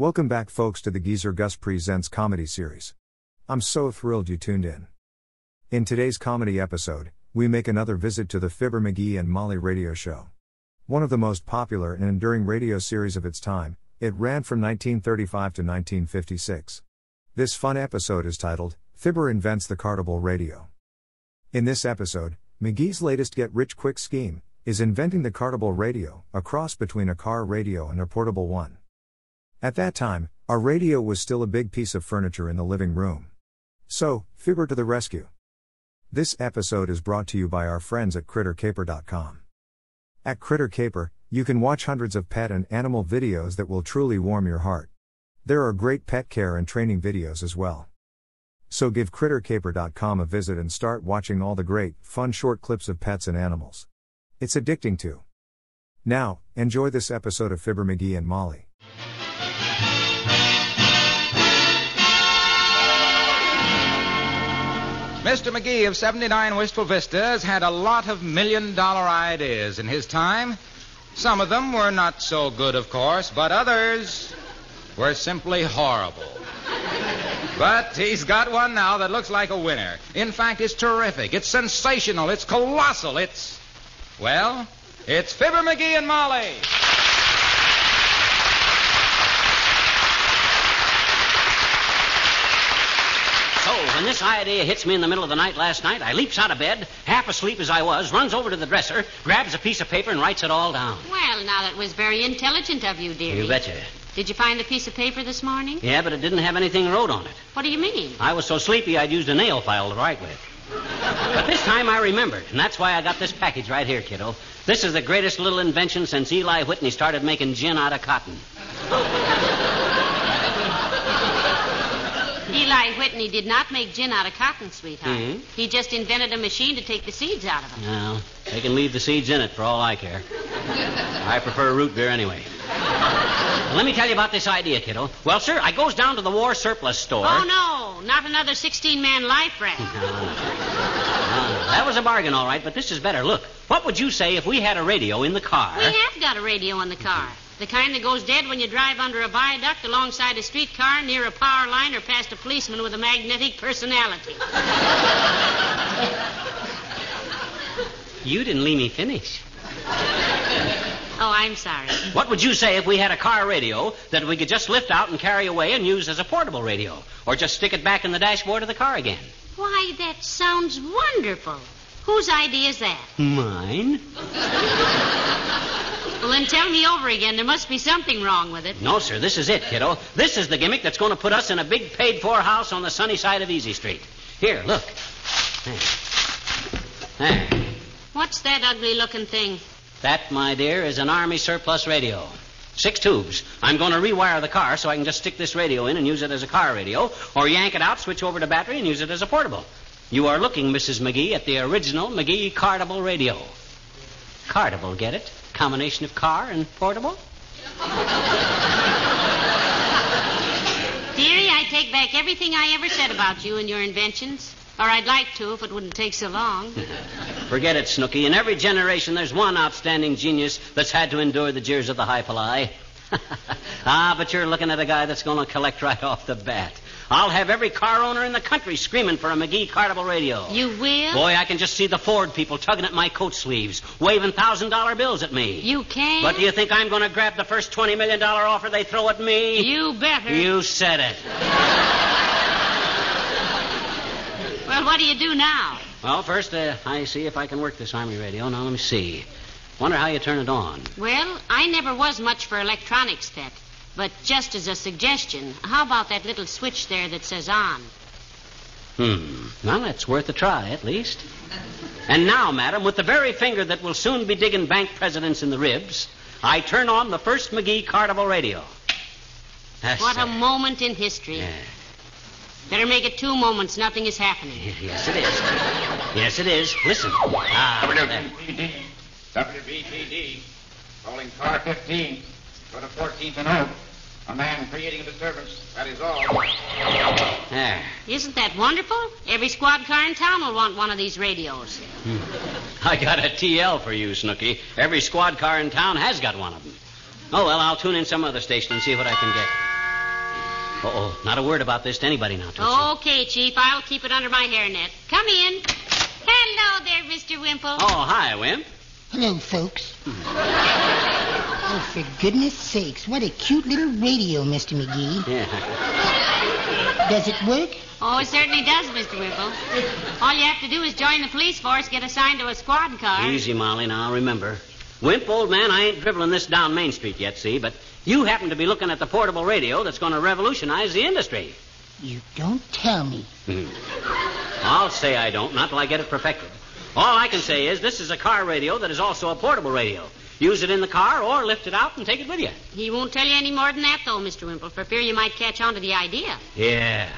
Welcome back, folks, to the Geezer Gus Presents comedy series. I'm so thrilled you tuned in. In today's comedy episode, we make another visit to the Fibber McGee and Molly radio show. One of the most popular and enduring radio series of its time, it ran from 1935 to 1956. This fun episode is titled, Fibber Invents the Cartable Radio. In this episode, McGee's latest get rich quick scheme is inventing the cartable radio, a cross between a car radio and a portable one. At that time, our radio was still a big piece of furniture in the living room. So, Fibber to the rescue. This episode is brought to you by our friends at CritterCaper.com. At CritterCaper, you can watch hundreds of pet and animal videos that will truly warm your heart. There are great pet care and training videos as well. So give CritterCaper.com a visit and start watching all the great, fun short clips of pets and animals. It's addicting too. Now, enjoy this episode of Fibber McGee and Molly. Mr. McGee of 79 Wistful Vistas had a lot of million dollar ideas in his time. Some of them were not so good, of course, but others were simply horrible. But he's got one now that looks like a winner. In fact, it's terrific. It's sensational. It's colossal. It's, well, it's Fibber McGee and Molly. So, when this idea hits me in the middle of the night last night, I leaps out of bed, half asleep as I was, runs over to the dresser, grabs a piece of paper, and writes it all down. Well, now that was very intelligent of you, dearie. You betcha. Did you find the piece of paper this morning? Yeah, but it didn't have anything wrote on it. What do you mean? I was so sleepy I'd used a nail file to write with. But this time I remembered, and that's why I got this package right here, kiddo. This is the greatest little invention since Eli Whitney started making gin out of cotton. Eli Whitney did not make gin out of cotton, sweetheart. Mhm. He just invented a machine to take the seeds out of it. No, they can leave the seeds in it for all I care. I prefer root beer anyway. Let me tell you about this idea, kiddo. Well, sir, I goes down to the war surplus store. Oh, no, not another 16 man life raft. That was a bargain, all right, but this is better. Look, what would you say if we had a radio in the car? we have got a radio in the car. The kind that goes dead when you drive under a viaduct alongside a streetcar near a power line or past a policeman with a magnetic personality. You didn't leave me finish. Oh, I'm sorry. What would you say if we had a car radio that we could just lift out and carry away and use as a portable radio? Or just stick it back in the dashboard of the car again? Why, that sounds wonderful. Whose idea is that? Mine? Well, then tell me over again. There must be something wrong with it. No, sir, this is it, kiddo. This is the gimmick that's going to put us in a big paid for house on the sunny side of Easy Street. Here, look. There. There. What's that ugly looking thing? That, my dear, is an Army surplus radio. Six tubes. I'm going to rewire the car so I can just stick this radio in and use it as a car radio, or yank it out, switch over to battery, and use it as a portable. You are looking, Mrs. McGee, at the original McGee Cartable radio. Cartable, get it? Combination of car and portable? Dearie, I take back everything I ever said about you and your inventions. Or I'd like to if it wouldn't take so long. Forget it, Snooky. In every generation, there's one outstanding genius that's had to endure the jeers of the fly. ah, but you're looking at a guy that's going to collect right off the bat. I'll have every car owner in the country screaming for a McGee Cartable radio. You will? Boy, I can just see the Ford people tugging at my coat sleeves, waving thousand dollar bills at me. You can? But do you think I'm going to grab the first twenty million dollar offer they throw at me? You better. You said it. Well, what do you do now? Well, first, uh, I see if I can work this Army radio. Now, let me see. Wonder how you turn it on. Well, I never was much for electronics, Pet. But just as a suggestion, how about that little switch there that says on? Hmm. Well, that's worth a try, at least. And now, madam, with the very finger that will soon be digging bank presidents in the ribs, I turn on the first McGee Cartable radio. That's What a it. moment in history. Yeah. Better make it two moments. Nothing is happening. Yes, it is. Yes, it is. Listen. Ah, there. WVPD. WVPD. Calling car 15. Go to 14th and Oak. A man creating a disturbance. That is all. There. Isn't that wonderful? Every squad car in town will want one of these radios. Hmm. I got a TL for you, Snooky. Every squad car in town has got one of them. Oh, well, I'll tune in some other station and see what I can get. Uh-oh. Not a word about this to anybody now, Tootsie. Okay, Chief. I'll keep it under my hairnet. Come in. Hello there, Mr. Wimple. Oh, hi, Wimp. Hello, folks. oh, for goodness sakes, what a cute little radio, Mr. McGee. Yeah. Does it work? Oh, it certainly does, Mr. Wimple. All you have to do is join the police force, get assigned to a squad car. Easy, Molly, now, remember. Wimp, old man, I ain't dribbling this down Main Street yet, see? But you happen to be looking at the portable radio that's going to revolutionize the industry. You don't tell me. Hmm. I'll say I don't, not till I get it perfected. All I can say is this is a car radio that is also a portable radio. Use it in the car or lift it out and take it with you. He won't tell you any more than that, though, Mr. Wimple, for fear you might catch on to the idea. Yeah.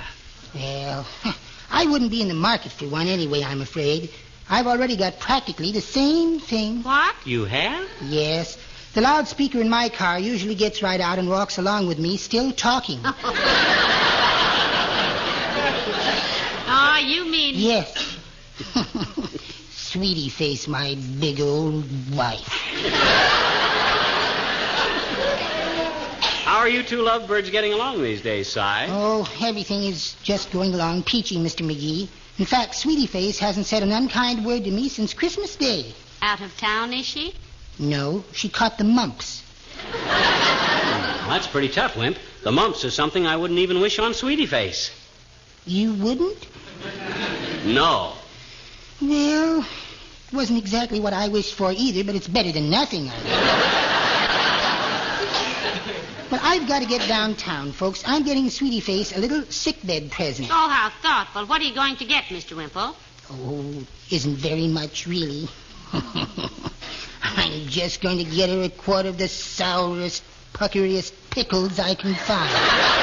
Well, I wouldn't be in the market for one anyway, I'm afraid. I've already got practically the same thing. What? You have? Yes. The loudspeaker in my car usually gets right out and walks along with me, still talking. Oh, you mean. yes. Sweetie face, my big old wife. How are you two lovebirds getting along these days, Si? Oh, everything is just going along peachy, Mr. McGee. In fact, Sweetie Face hasn't said an unkind word to me since Christmas Day. Out of town, is she? No, she caught the mumps. That's pretty tough, Wimp. The mumps is something I wouldn't even wish on Sweetie Face. You wouldn't? No. Well, it wasn't exactly what I wished for either, but it's better than nothing. But I've got to get downtown, folks. I'm getting Sweetie Face a little sickbed present. Oh, how thoughtful. What are you going to get, Mr. Wimple? Oh, isn't very much, really. I'm just going to get her a quart of the sourest, puckeriest pickles I can find.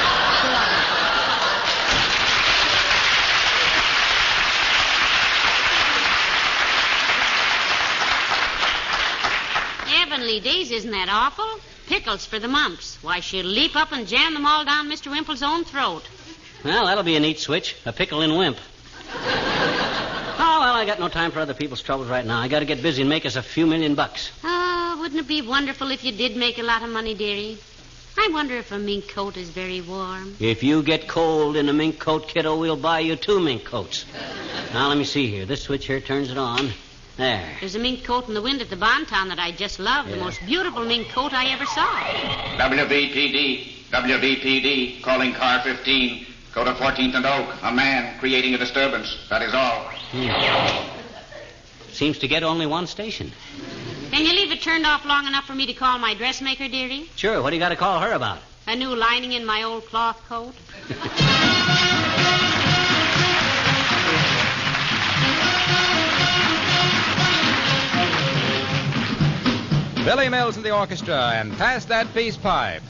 Days, isn't that awful? Pickles for the mumps. Why, she'll leap up and jam them all down Mr. Wimple's own throat. Well, that'll be a neat switch. A pickle in Wimp. Oh, well, I got no time for other people's troubles right now. I got to get busy and make us a few million bucks. Oh, wouldn't it be wonderful if you did make a lot of money, dearie? I wonder if a mink coat is very warm. If you get cold in a mink coat, kiddo, we'll buy you two mink coats. Now, let me see here. This switch here turns it on. There. There's a mink coat in the wind at the Bon Ton that I just love. The most beautiful mink coat I ever saw. WVPD, WVPD, calling car 15. Go to 14th and Oak. A man creating a disturbance. That is all. Seems to get only one station. Can you leave it turned off long enough for me to call my dressmaker, dearie? Sure, what do you got to call her about? A new lining in my old cloth coat? Billy Mills and the orchestra, and pass that peace pipe.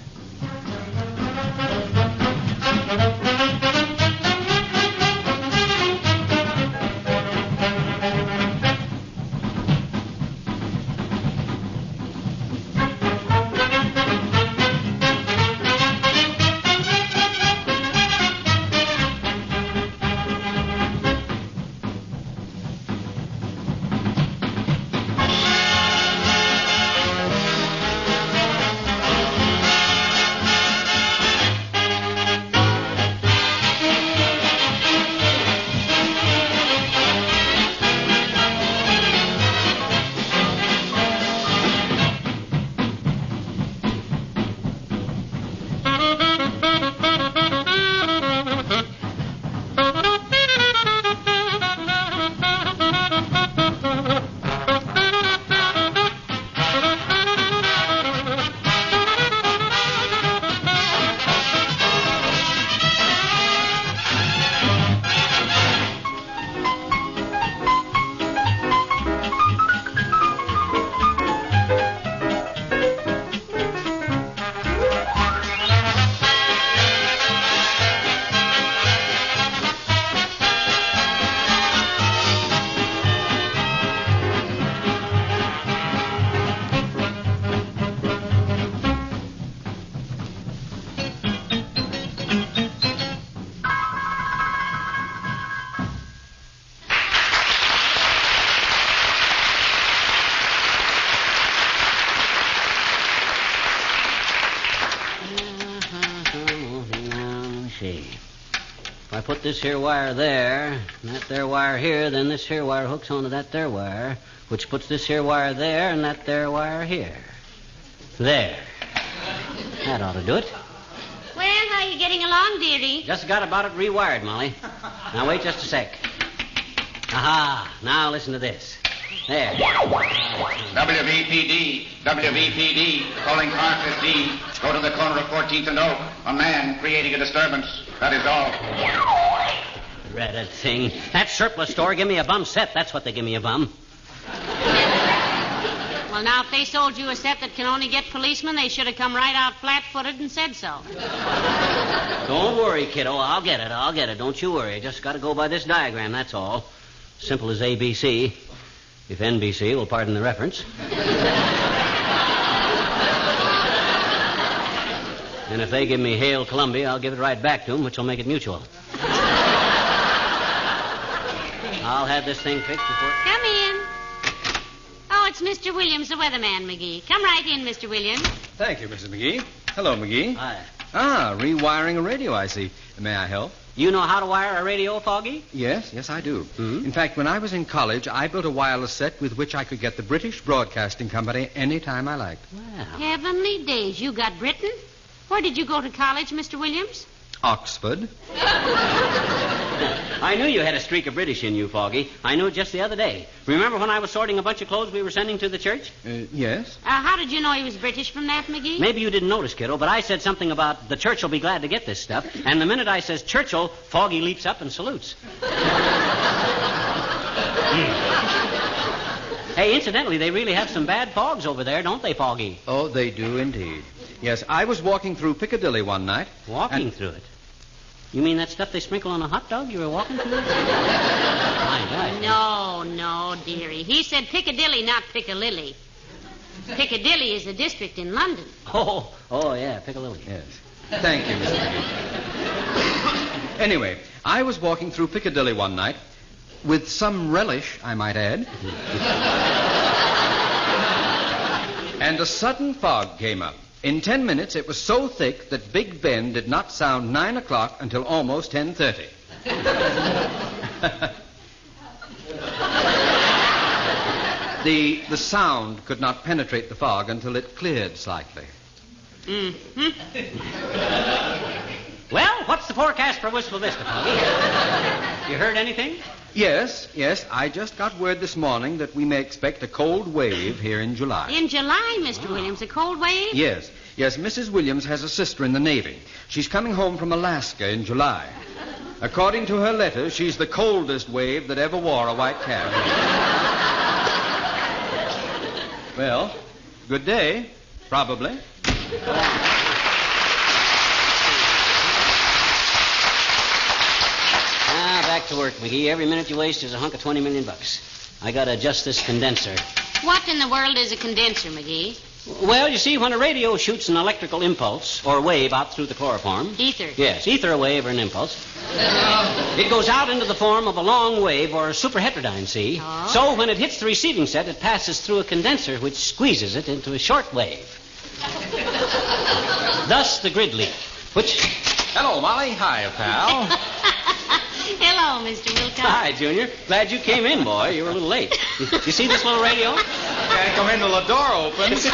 I put this here wire there, and that there wire here, then this here wire hooks onto that there wire, which puts this here wire there and that there wire here. There. That ought to do it. Well, how are you getting along, dearie? Just got about it rewired, Molly. Now wait just a sec. Aha! Now listen to this. There. WVPD, WVPD, calling car 15. Go to the corner of 14th and Oak. A man creating a disturbance. That is all. Dreaded thing. That surplus store give me a bum set. That's what they give me a bum. Well, now, if they sold you a set that can only get policemen, they should have come right out flat-footed and said so. Don't worry, kiddo. I'll get it. I'll get it. Don't you worry. Just got to go by this diagram, that's all. Simple as ABC. If NBC will pardon the reference. And if they give me Hail Columbia, I'll give it right back to them, which will make it mutual. I'll have this thing fixed before. Come in. Oh, it's Mr. Williams, the weatherman, McGee. Come right in, Mr. Williams. Thank you, Mrs. McGee. Hello, McGee. Hi. Ah, rewiring a radio, I see. May I help? You know how to wire a radio, Foggy? Yes, yes, I do. Hmm? In fact, when I was in college, I built a wireless set with which I could get the British Broadcasting Company any time I liked. Well, Heavenly days, you got Britain? Where did you go to college, Mr. Williams? Oxford. I knew you had a streak of British in you, Foggy. I knew it just the other day. Remember when I was sorting a bunch of clothes we were sending to the church? Uh, yes. Uh, how did you know he was British from that, McGee? Maybe you didn't notice, kiddo, but I said something about the church will be glad to get this stuff, and the minute I says Churchill, Foggy leaps up and salutes. Hmm. hey, incidentally, they really have some bad fogs over there, don't they, Foggy? Oh, they do indeed. Yes, I was walking through Piccadilly one night. Walking and- through it. You mean that stuff they sprinkle on a hot dog you were walking through? My God. No, no, dearie. He said Piccadilly, not Piccalilly. Piccadilly is a district in London. Oh, oh, yeah, Piccadilly. Yes. Thank you, Mr. McGee. Anyway, I was walking through Piccadilly one night with some relish, I might add. and a sudden fog came up. In ten minutes, it was so thick that Big Ben did not sound nine o'clock until almost ten thirty. the the sound could not penetrate the fog until it cleared slightly. Mm-hmm. Well, what's the forecast for Wistful Vista, Foggy? You heard anything? Yes, yes. I just got word this morning that we may expect a cold wave here in July. In July, Mr. Ah. Williams, a cold wave? Yes, yes. Mrs. Williams has a sister in the Navy. She's coming home from Alaska in July. According to her letter, she's the coldest wave that ever wore a white cap. well, good day, probably. Ah, back to work, McGee. Every minute you waste is a hunk of 20 million bucks. I gotta adjust this condenser. What in the world is a condenser, McGee? Well, you see, when a radio shoots an electrical impulse or wave out through the chloroform. Ether. Yes, ether, a wave or an impulse. It goes out into the form of a long wave or a superheterodyne, see? Oh. So when it hits the receiving set, it passes through a condenser which squeezes it into a short wave. Thus the grid leak, which. Hello, Molly. Hi, pal. Hello, Mr. Wilcox. Hi, Junior. Glad you came in, boy. You were a little late. You, you see this little radio? Can't come in till the door opens.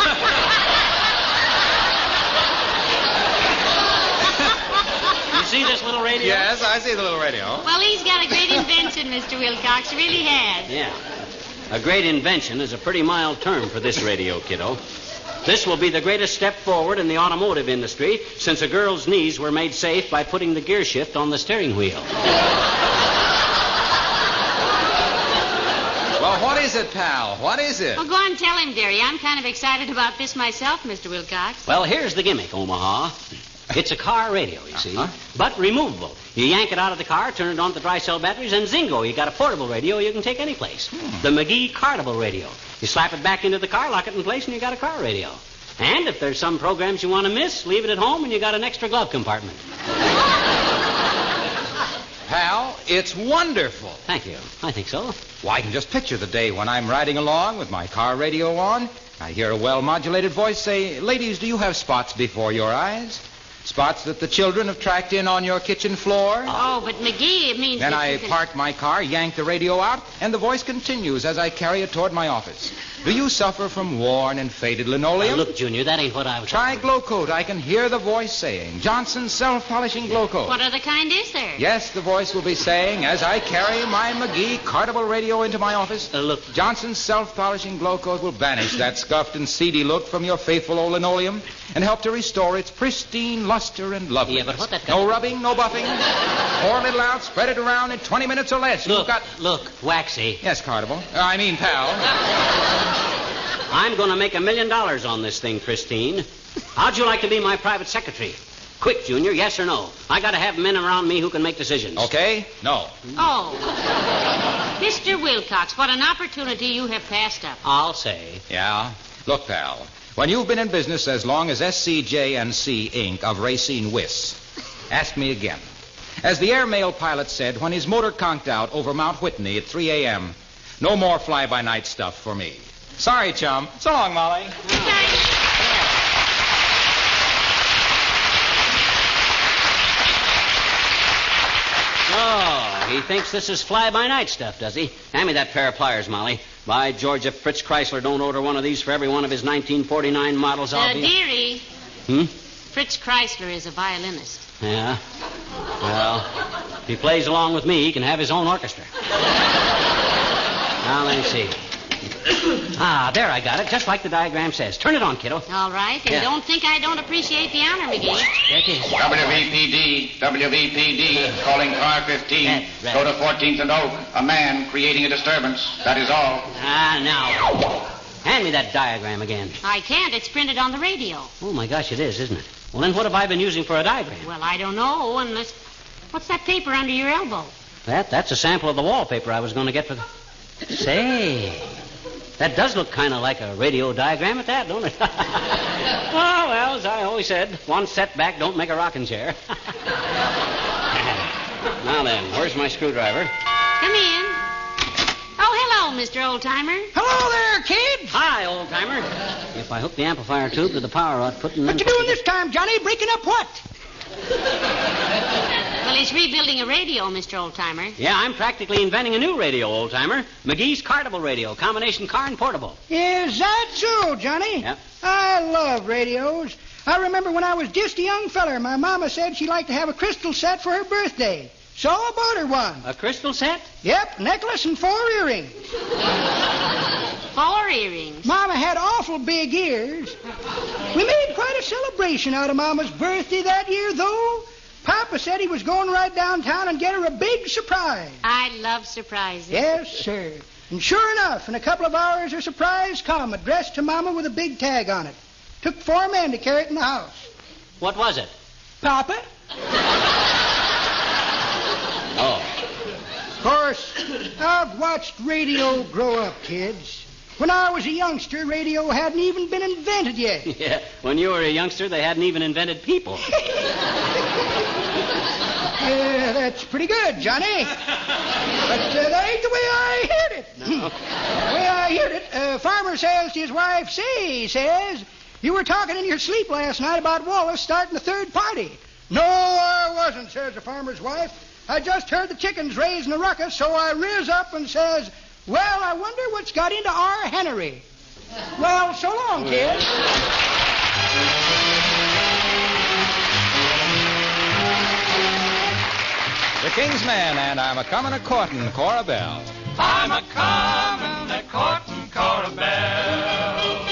You see this little radio? yes, I see the little radio. Well, he's got a great invention, Mr. Wilcox. Really has. Yeah. A great invention is a pretty mild term for this radio, kiddo. This will be the greatest step forward in the automotive industry since a girl's knees were made safe by putting the gear shift on the steering wheel. Well, what is it, pal? What is it? Well, go on and tell him, dearie. I'm kind of excited about this myself, Mr. Wilcox. Well, here's the gimmick, Omaha. It's a car radio, you see, Uh-huh. but removable. You yank it out of the car, turn it on the dry cell batteries, and zingo, you got a portable radio you can take any place. The McGee Cartable Radio. You slap it back into the car, lock it in place, and you got a car radio. And if there's some programs you want to miss, leave it at home, and you got an extra glove compartment. Pal, it's wonderful. Thank you. I think so. Well, I can just picture the day when I'm riding along with my car radio on. I hear a well modulated voice say, Ladies, do you have spots before your eyes? Spots that the children have tracked in on your kitchen floor? Oh, but McGee, it means Then I can- park my car, yank the radio out, and the voice continues as I carry it toward my office. Do you suffer from worn and faded Now, linoleum? look, Junior, that ain't what I was. Try Glow Coat. I can hear the voice saying, Johnson's self-polishing Glow Coat. What other kind is there? Yes, the voice will be saying as I carry my McGee cartable radio into my office. Uh, look, Johnson's self-polishing glow coat will banish that scuffed and seedy look from your faithful old linoleum and help to restore its pristine luster and loveliness. Yeah, but what that No rubbing, no buffing. Pour a little out, spread it around in 20 minutes or less. look, You've got... look, Waxy. Yes, Cartable. Uh, I mean, pal. I'm going to make a million dollars on this thing, Christine. How'd you like to be my private secretary? Quick, Junior, yes or no? I got to have men around me who can make decisions. Okay? No. Oh. Mr. Wilcox, what an opportunity you have passed up. I'll say. Yeah? Look, pal. When you've been in business as long as SCJ and C Inc. of Racine Wiss, ask me again. As the airmail pilot said when his motor conked out over Mount Whitney at 3 a.m., no more fly-by-night stuff for me. Sorry, chum. So long, Molly. Oh, he thinks this is fly-by-night stuff, does he? Hand me that pair of pliers, Molly. By George, if Fritz Chrysler don't order one of these for every one of his 1949 models, I'll Uh, be... dearie, Hmm? Fritz Chrysler is a violinist. Yeah. Well, if he plays along with me, he can have his own orchestra. now, let me see. Ah, there I got it, just like the diagram says. Turn it on, kiddo. All right, and Yeah. don't think I don't appreciate the honor, McGee. There it is. WVPD, WVPD, calling car 15. Right, right. Go to 14th and Oak. A man creating a disturbance. That is all. Ah, now. Hand me that diagram again. I can't. It's printed on the radio. Oh, my gosh, it is, isn't it? Well, then what have I been using for a diagram? Well, I don't know unless. What's that paper under your elbow? That, that's a sample of the wallpaper I was going to get for the. Say, that does look kind of like a radio diagram at that, don't it? oh, well, as I always said, one setback don't make a rocking chair. now then, where's my screwdriver? Come in. Oh, hello, Mr. Oldtimer. Hello there, kid. Hi, old timer. If I hook the amplifier tube to the power output and What then. you doing this time, Johnny? Breaking up what? Well, he's rebuilding a radio, Mr. Oldtimer. Yeah, I'm practically inventing a new radio, old timer. McGee's Cartable Radio, combination car and portable. Is that so, Johnny? Yep. I love radios. I remember when I was just a young feller, my mama said she liked to have a crystal set for her birthday. So I bought her one. A crystal set? Yep, necklace and four earrings. Four earrings. Mama had awful big ears. We made quite a celebration out of Mama's birthday that year, though. Papa said he was going right downtown and get her a big surprise. I love surprises. Yes, sir. And sure enough, in a couple of hours, her surprise come, addressed to Mama with a big tag on it. Took four men to carry it in the house. What was it? Papa? Oh. Of course, I've watched radio grow up, kids. When I was a youngster, radio hadn't even been invented yet. Yeah, when you were a youngster, they hadn't even invented people. Yeah, that's pretty good, Johnny. But uh, that ain't the way I heard it. the way I heard it, uh, farmer says to his wife, say, says, you were talking in your sleep last night about Wallace starting a third party. No, I wasn't, says the farmer's wife. I just heard the chickens raising a ruckus, so I rears up and says, well, I wonder what's got into our hennery. Well, so long, kids. The King's Men, and I'm a comin' a courtin' Cora Bell. I'm a comin' a courtin' Cora Bell.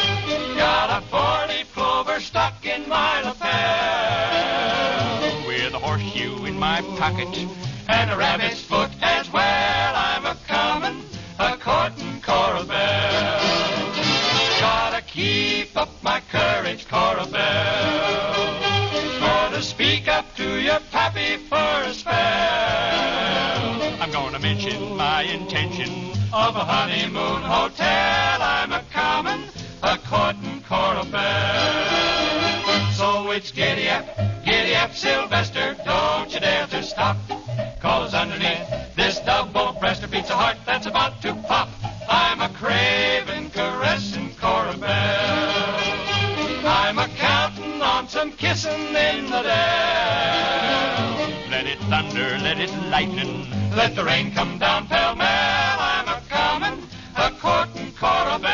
Got a forty plover stuck in my lapel. With a horseshoe in my pocket and a rabbit's foot courage, Cora Bell. Gotta speak up to your pappy for a spell. I'm gonna mention my intention of a honeymoon hotel. I'm a common, a courtin' Cora Bell. So it's giddy up, giddy up, Sylvester. Don't you dare to stop. Cause underneath this double-breasted beats a heart that's about to Kissing in the day. thunder, let it lightning, let the rain come down pell mell. I'm a comin', a courtin' Cora Belle.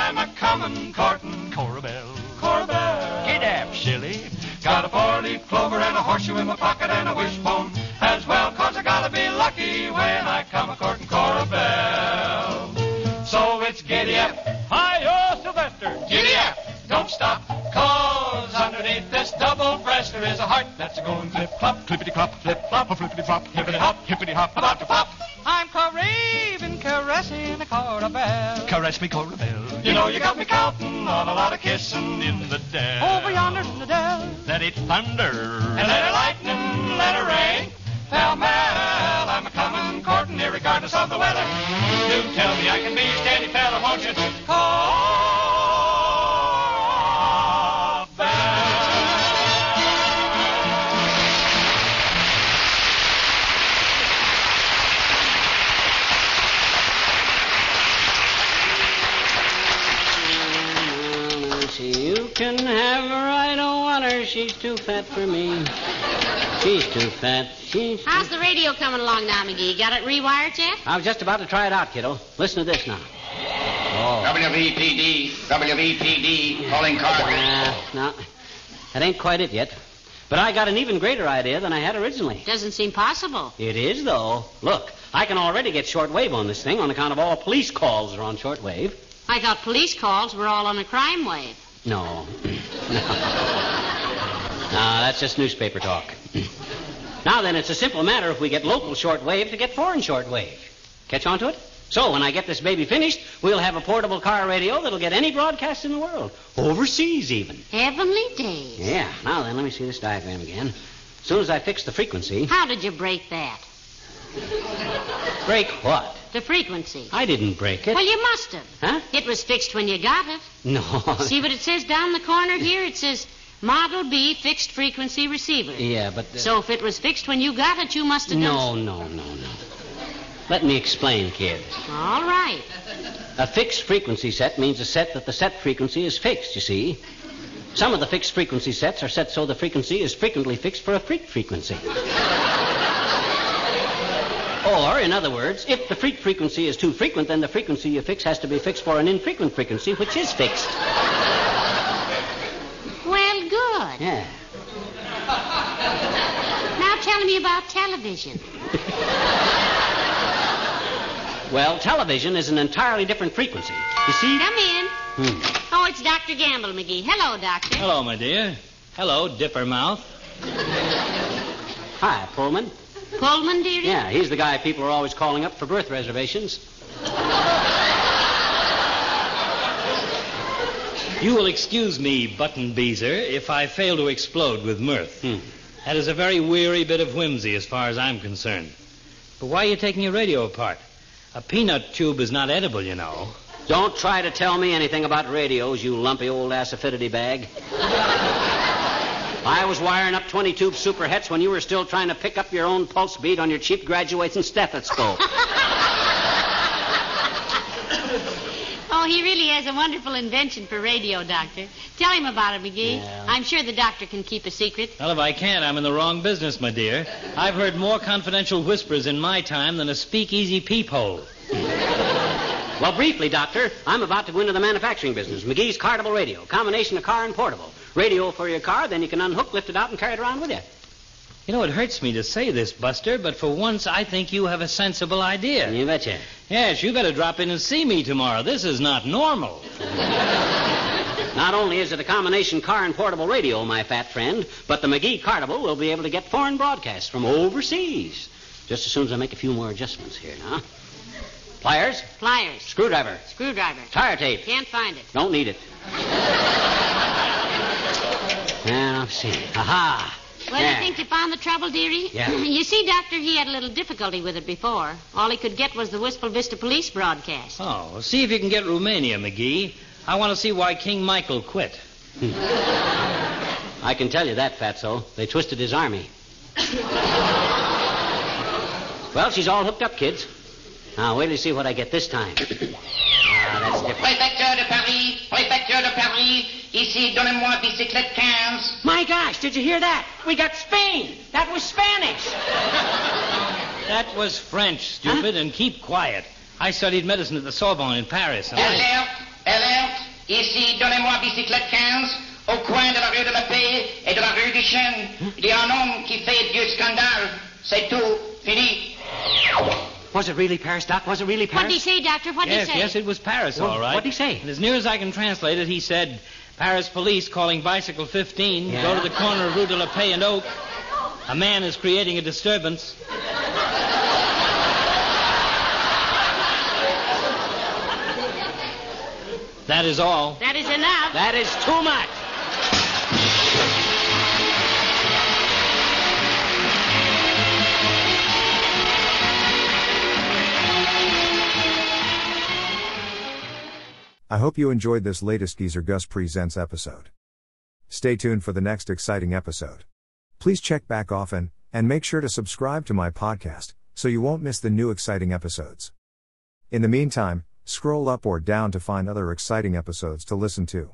I'm a comin', courtin' Cora Belle. Cora Belle. Get up, silly. Got a four-leaf clover and a horseshoe in my pocket and a wishbone as well, cause I gotta be lucky when I come breast there is a heart that's a going flip-flop, clippity-clop, flip-flop, flippity-flop, hippity-hop, hippity-hop, about to pop. I'm caressing, caressing a Cora Belle. Caress me, Cora Belle. You know you got me counting on a lot of kissing in the dell. Over yonder in the dell. Let it thunder. And let it lightning, let it rain. Pell mell, I'm a comin' courtin' regardless of the weather. Do tell me I can be a steady fella, won't you? Cora can have her, I don't want her. She's too fat for me. She's too fat. She's. Too... How's the radio coming along now, McGee? Got it rewired yet? I was just about to try it out, kiddo. Listen to this now. Oh. WVPD, WVPD, calling car. Uh, no, that ain't quite it yet. But I got an even greater idea than I had originally. Doesn't seem possible. It is, though. Look, I can already get shortwave on this thing on account of all police calls are on shortwave. I thought police calls were all on a crime wave. No. no. that's just newspaper talk. now then, it's a simple matter if we get local shortwave to get foreign shortwave. Catch on to it? So when I get this baby finished, we'll have a portable car radio that'll get any broadcast in the world. Overseas, even. Heavenly days. Yeah. Now then, let me see this diagram again. As soon as I fix the frequency. How did you break that? Break what? The frequency. I didn't break it. Well, you must have. Huh? It was fixed when you got it. No. See what it says down the corner here? It says Model B fixed frequency receiver. Yeah, but. Uh... So if it was fixed when you got it, you must have no, done. No, no, no, no. Let me explain, kid. All right. A fixed frequency set means a set that the set frequency is fixed, you see. Some of the fixed frequency sets are set so the frequency is frequently fixed for a freak frequency. Or, in other words, if the freak frequency is too frequent, then the frequency you fix has to be fixed for an infrequent frequency, which is fixed. Well, good. Yeah. Now tell me about television. well, television is an entirely different frequency. You see? Come in. Hmm. Oh, it's Dr. Gamble, McGee. Hello, Doctor. Hello, my dear. Hello, Dippermouth. Hi, Pullman. Pullman, dearie? Yeah, he's the guy people are always calling up for birth reservations. You will excuse me, Button Beezer, if I fail to explode with mirth. Hmm. That is a very weary bit of whimsy as far as I'm concerned. But why are you taking your radio apart? A peanut tube is not edible, you know. Don't try to tell me anything about radios, you lumpy old asafetida bag. I was wiring up 20 tube super hets when you were still trying to pick up your own pulse beat on your cheap graduating stethoscope. oh, he really has a wonderful invention for radio, Doctor. Tell him about it, McGee. Yeah. I'm sure the doctor can keep a secret. Well, if I can't, I'm in the wrong business, my dear. I've heard more confidential whispers in my time than a speakeasy peephole. Well, briefly, Doctor, I'm about to go into the manufacturing business. McGee's Cartable Radio, combination of car and portable. Radio for your car, then you can unhook, lift it out, and carry it around with you. You know, it hurts me to say this, Buster, but for once I think you have a sensible idea. You betcha. Yes, you better drop in and see me tomorrow. This is not normal. Not only is it a combination car and portable radio, my fat friend, but the McGee Cartable will be able to get foreign broadcasts from overseas. Just as soon as I make a few more adjustments here now. Pliers? Pliers. Screwdriver. Screwdriver. Tire tape. Can't find it. Don't need it. Now, let's see. Aha! Well, Yeah. you think you found the trouble, dearie? Yeah. you see, Doctor, he had a little difficulty with it before. All he could get was the Wistful Vista police broadcast. Oh, well, see if you can get Romania, McGee. I want to see why King Michael quit. I can tell you that, Fatso. They twisted his army. well, she's all hooked up, kids. Now, wait till you see what I get this time. Ah, that's different. Préfecture de Paris, Préfecture de Paris, Ici, donnez-moi bicyclette 15. My gosh, did you hear that? We got Spain. That was Spanish. That was French, stupid, and keep quiet. I studied medicine at the Sorbonne in Paris. and I- Alerte, alerte. Ici, donnez-moi bicyclette 15. Au coin de la rue de la Paix et de la rue du Chêne, il y a un homme qui fait du scandale. C'est tout. Fini. Was it really Paris, Doc? Was it really Paris? What did he say, Doctor? What did Yes, he say? yes, it was Paris, Well, all right. What did he say? And as near as I can translate it, he said, Paris police calling bicycle 15, Yeah? go to the corner of Rue de la Paix and Oak. A man is creating a disturbance. That is all. That is enough. That is too much. I hope you enjoyed this latest Geezer Gus Presents episode. Stay tuned for the next exciting episode. Please check back often, and make sure to subscribe to my podcast, so you won't miss the new exciting episodes. In the meantime, scroll up or down to find other exciting episodes to listen to.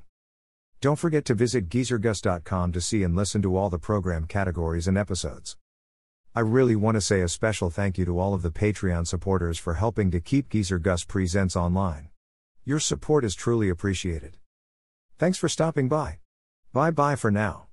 Don't forget to visit geezergus.com to see and listen to all the program categories and episodes. I really want to say a special thank you to all of the Patreon supporters for helping to keep Geezer Gus Presents online. Your support is truly appreciated. Thanks for stopping by. Bye bye for now.